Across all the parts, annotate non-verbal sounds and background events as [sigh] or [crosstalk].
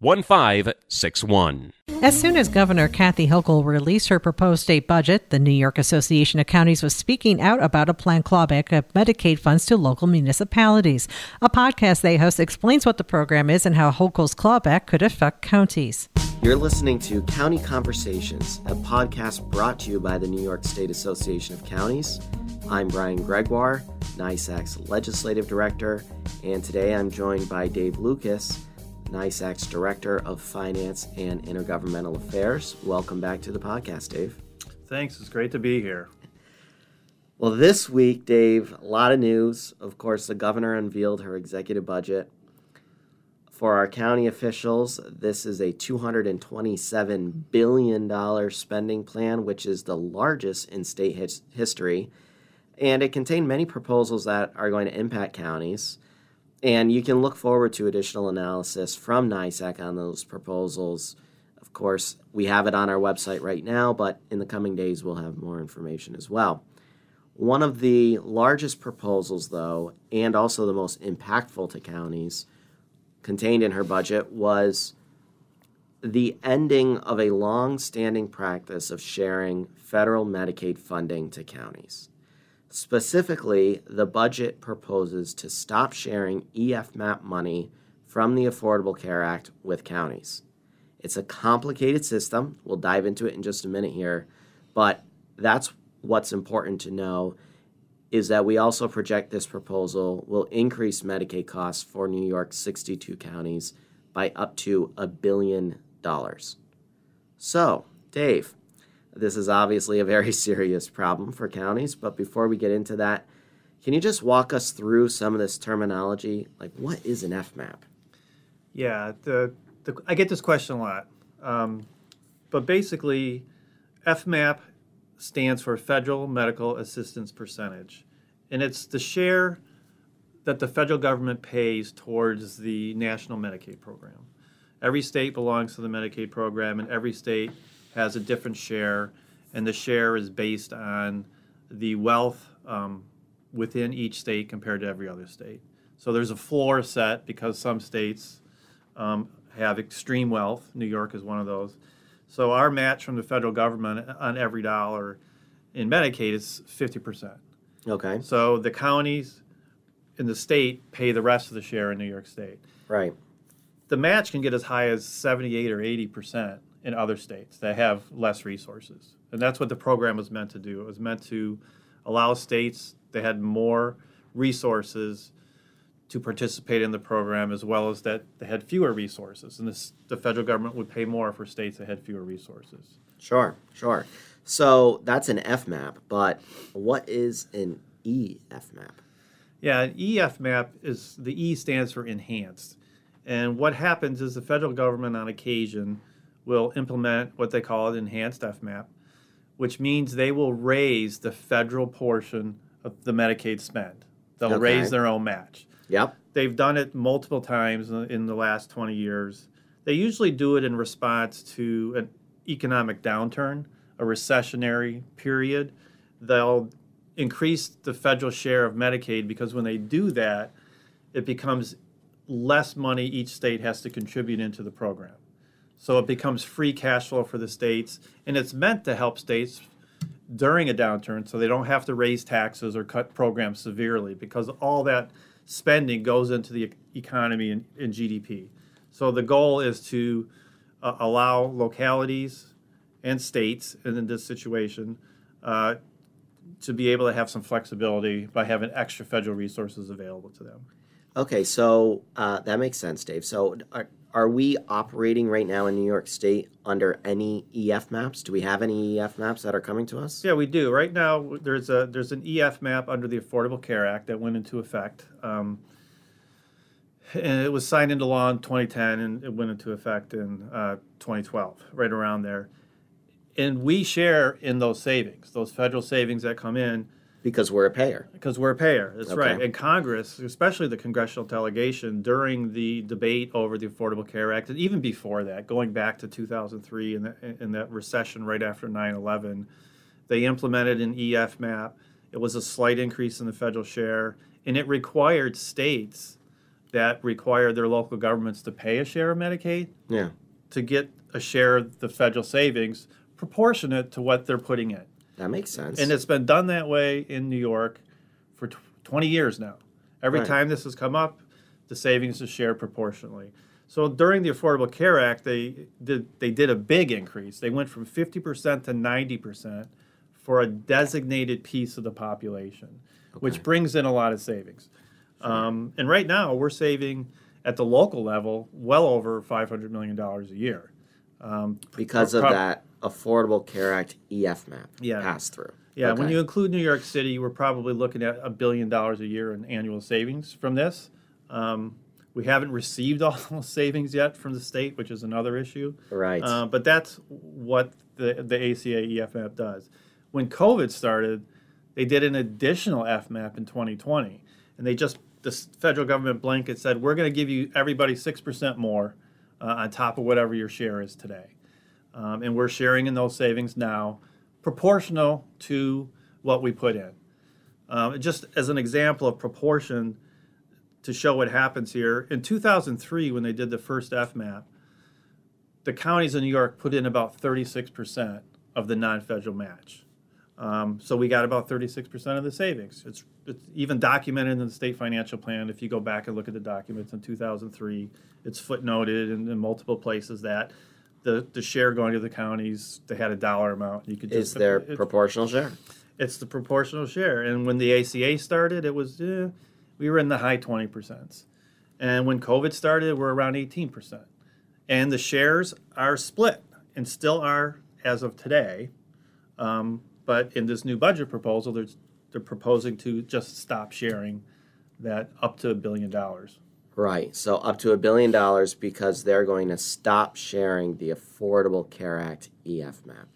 1561. As soon as Governor Kathy Hochul released her proposed state budget, the New York Association of Counties was speaking out about a planned clawback of Medicaid funds to local municipalities. A podcast they host explains what the program is and how Hochul's clawback could affect counties. You're listening to County Conversations, a podcast brought to you by the New York State Association of Counties. I'm Brian Gregoire, NYSAC's Legislative Director, and today I'm joined by Dave Lucas NYSAC's Director of Finance and Intergovernmental Affairs. Welcome back to the podcast, Dave. Thanks. It's great to be here. Well, this week, Dave, a lot of news. Of course, the governor unveiled her executive budget. For our county officials, this is a $227 billion spending plan, which is the largest in state his- history. And it contained many proposals that are going to impact counties. And you can look forward to additional analysis from NYSAC on those proposals. Of course, we have it on our website right now, but in the coming days, we'll have more information as well. One of the largest proposals, though, and also the most impactful to counties contained in her budget was the ending of a long standing practice of sharing federal Medicaid funding to counties. Specifically, the budget proposes to stop sharing EFMAP money from the Affordable Care Act with counties. It's a complicated system. We'll dive into it in just a minute here, but that's what's important to know is that we also project this proposal will increase Medicaid costs for New York's 62 counties by up to a billion dollars. So, Dave, this is obviously a very [laughs] serious problem for counties, but before we get into that, can you just walk us through some of this terminology? Like, what is an FMAP? Yeah, the, the I get this question a lot. Um, but basically, FMAP stands for Federal Medical Assistance Percentage, and it's the share that the federal government pays towards the national Medicaid program. Every state belongs to the Medicaid program, and every state has a different share, and the share is based on the wealth um, within each state compared to every other state. So there's a floor set because some states um, have extreme wealth. New York is one of those. So our match from the federal government on every dollar in Medicaid is 50%. Okay. So the counties in the state pay the rest of the share in New York State. Right. The match can get as high as 78 or 80% in other states that have less resources. And that's what the program was meant to do. It was meant to allow states that had more resources to participate in the program as well as that they had fewer resources. And this, the federal government would pay more for states that had fewer resources. Sure, sure. So that's an FMAP, but what is an EFMAP? Yeah, an EFMAP is the E stands for enhanced. And what happens is the federal government on occasion will implement what they call an enhanced FMAP, which means they will raise the federal portion of the Medicaid spend. They'll Okay. raise their own match. Yep. They've done it multiple times in in the last 20 years. They usually do it in response to an economic downturn, a recessionary period. They'll increase the federal share of Medicaid because when they do that, it becomes less money each state has to contribute into the program. So it becomes free cash flow for the states, and it's meant to help states during a downturn so they don't have to raise taxes or cut programs severely because all that spending goes into the economy and, and GDP. So the goal is to uh, allow localities and states, and in this situation, uh, to be able to have some flexibility by having extra federal resources available to them. Okay, so uh, that makes sense, Dave. So are, are we operating right now in New York State under any EFMAPs? Do we have any EFMAPs that are coming to us? Yeah, we do. Right now, there's a there's an EFMAP under the Affordable Care Act that went into effect. Um, and it was signed into law in 2010 and it went into effect in uh, 2012, right around there. And we share in those savings, those federal savings that come in Because we're a payer. because we're a payer. That's Okay. right. And Congress, especially the congressional delegation, during the debate over the Affordable Care Act, and even before that, going back to 2003 and, the, and that recession right after 9 11, they implemented an EFMAP. It was a slight increase in the federal share, and it required states that required their local governments to pay a share of Medicaid Yeah. to get a share of the federal savings proportionate to what they're putting in. That makes sense. And it's been done that way in New York for tw- 20 years now. Every Right. time this has come up, the savings is shared proportionally. So during the Affordable Care Act, they did they did a big increase. They went from 50% to 90% for a designated piece of the population, which brings in a lot of savings. Um, and right now, we're saving at the local level well over 500 million dollars a year. Um, because of that Affordable Care Act EFMAP Yeah. pass through. Yeah, when you include New York City, we're probably looking at a billion dollars a year in annual savings from this. Um, we haven't received [laughs] all those savings yet from the state, which is another issue. Right. Uh, but that's what the, the ACA EFMAP does. When COVID started, they did an additional FMAP in 2020, and they just the federal government blanket said we're going to give you everybody six percent more uh, on top of whatever your share is today, um, and we're sharing in those savings now, proportional to what we put in. Um, just as an example of proportion, to show what happens here, in 2003 when they did the first FMAP, the counties in New York put in about 36% of the non-federal match. Um, so we got about 36% of the savings. It's, it's even documented in the state financial plan. If you go back and look at the documents in 2003, it's footnoted in, in multiple places that the, the share going to the counties, they had a dollar amount. You could is just, there it- proportional share? it's the proportional share. And when the ACA started, it was eh, we were in the high twenty percent, and when COVID started, we're around eighteen percent. And the shares are split and still are as of today. Um, but in this new budget proposal, there's, they're proposing to just stop sharing that up to a billion dollars. Right. So up to a billion dollars because they're going to stop sharing the Affordable Care Act EFMAP.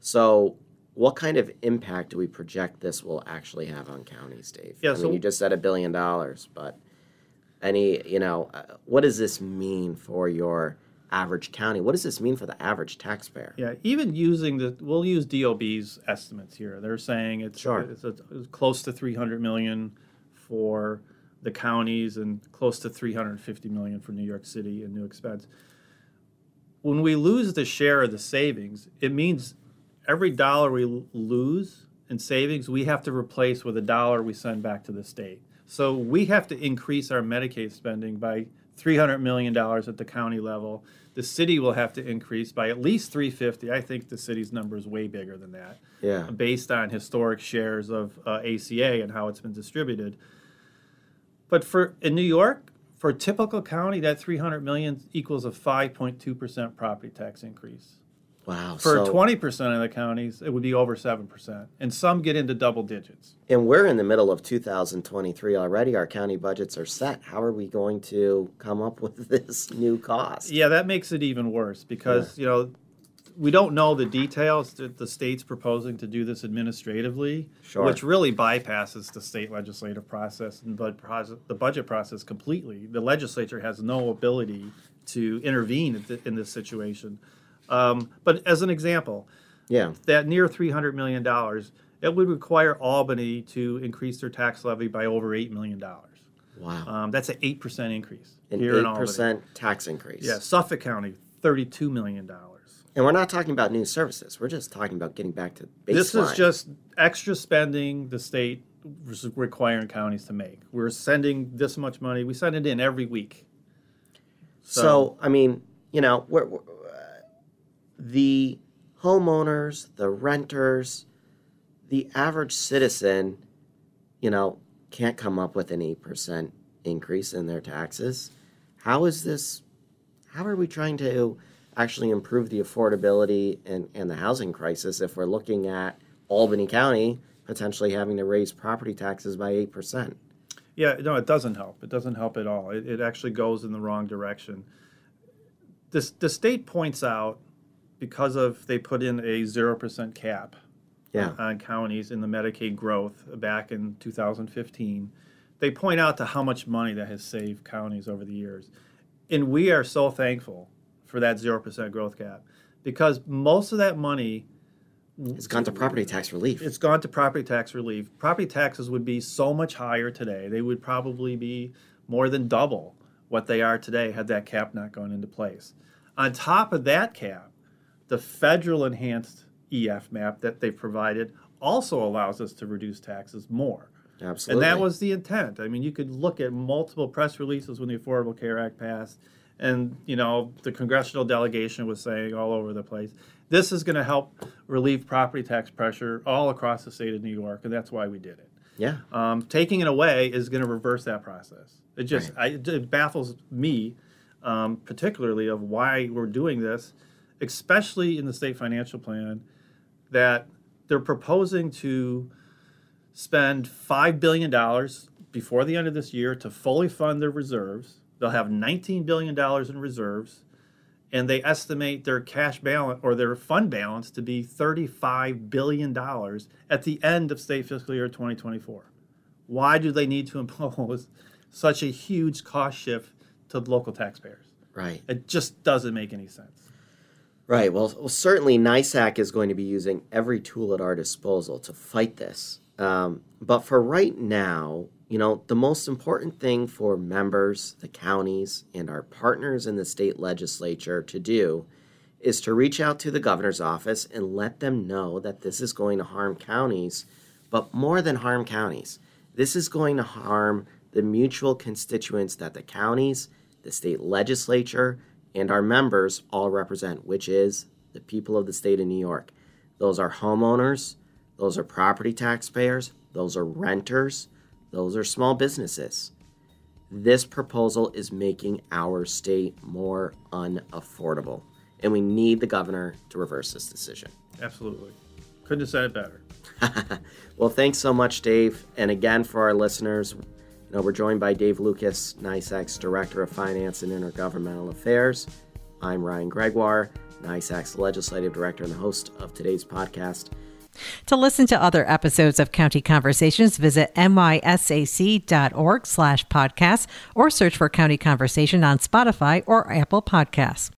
So what kind of impact do we project this will actually have on counties, Dave? Yeah, I so- mean, you just said a billion dollars, but any, you know, uh, what does this mean for your average county? What does this mean for the average taxpayer? Yeah, even using the, we'll use DOB's estimates here. They're saying it's, Sure. it's, a, it's close to 300 million for the counties and close to 350 million for New York City in new expense. When we lose the share of the savings, it means every dollar we lose in savings, we have to replace with a dollar we send back to the state. So we have to increase our Medicaid spending by $300 million at the county level. The city will have to increase by at least 350. I think the city's number is way bigger than that Yeah. based on historic shares of uh, ACA and how it's been distributed. But for in New York, for a typical county, that 300 million equals a 5.2% property tax increase. Wow. For so, 20% of the counties, it would be over 7%. And some get into double digits. and we're in the middle of 2023 already. Our county budgets are set. How are we going to come up [laughs] with this new cost? Yeah, that makes it even worse because, you know, we don't know the details that the state's proposing to do this administratively, Sure. which really bypasses the state legislative process and the budget process completely. The legislature has no ability to intervene in this situation. Um, but as an example, Yeah. that near $300 million, it would require Albany to increase their tax levy by over $8 million. Wow. Um, that's an 8% increase An eight percent tax increase. Yeah, Suffolk County, $32 million. And we're not talking about new services. We're just talking about getting back to baseline. This is just extra spending the state is requiring counties to make. We're sending this much money. We send it in every week. so. I mean, you know, we're, we're, uh, the homeowners, the renters, the average citizen, you know, can't come up with an eight percent increase in their taxes. How is this how are we trying to actually improve the affordability and, and the housing crisis if we're looking at Albany County potentially having to raise property taxes by 8%? Yeah, no, it doesn't help. It doesn't help at all. It, it actually goes in the wrong direction. This, the state points out because of they put in a 0% cap Yeah. on counties in the Medicaid growth back in 2015. They point out to how much money that has saved counties over the years. And we are so thankful for that 0% growth cap because most of that money It's gone to property tax relief. it's gone to property tax relief. Property taxes would be so much higher today. They would probably be more than double what they are today had that cap not gone into place. On top of that cap, the federal enhanced EFMAP that they've provided also allows us to reduce taxes more. Absolutely. And that was the intent. I mean, you could look at multiple press releases when the Affordable Care Act passed, and you know the congressional delegation was saying all over the place, this is going to help relieve property tax pressure all across the state of New York, and that's why we did it. Yeah. Um, taking it away is going to reverse that process. It just I, it baffles me, um, particularly of why we're doing this, especially in the state financial plan, that they're proposing to spend five billion dollars before the end of this year to fully fund their reserves. They'll have nineteen billion dollars in reserves, and they estimate their cash balance or their fund balance to be thirty-five billion dollars at the end of state fiscal year twenty twenty-four. Why do they need to [laughs] impose such a huge cost shift to local taxpayers? Right. It just doesn't make any sense. Right. Well, well, certainly NYSAC is going to be using every tool at our disposal to fight this. Um, but for right now, you know, the most important thing for members, the counties, and our partners in the state legislature to do is to reach out to the governor's office and let them know that this is going to harm counties, but more than harm counties. This is going to harm the mutual constituents that the counties, the state legislature, and our members all represent, which is the people of the state of New York. Those are homeowners, those are property taxpayers, those are renters, those are small businesses. This proposal is making our state more unaffordable, and we need the governor to reverse this decision. Absolutely. Couldn't have said it better. [laughs] well, thanks so much, Dave. And again, for our listeners, you know, we're joined by Dave Lucas, NYSAC's Director of Finance and Intergovernmental Affairs. I'm Ryan Gregoire, NYSAC's Legislative Director and the host of today's podcast. To listen to other episodes of County Conversations, visit nysac.org slash podcasts or search for County Conversation on Spotify or Apple Podcasts.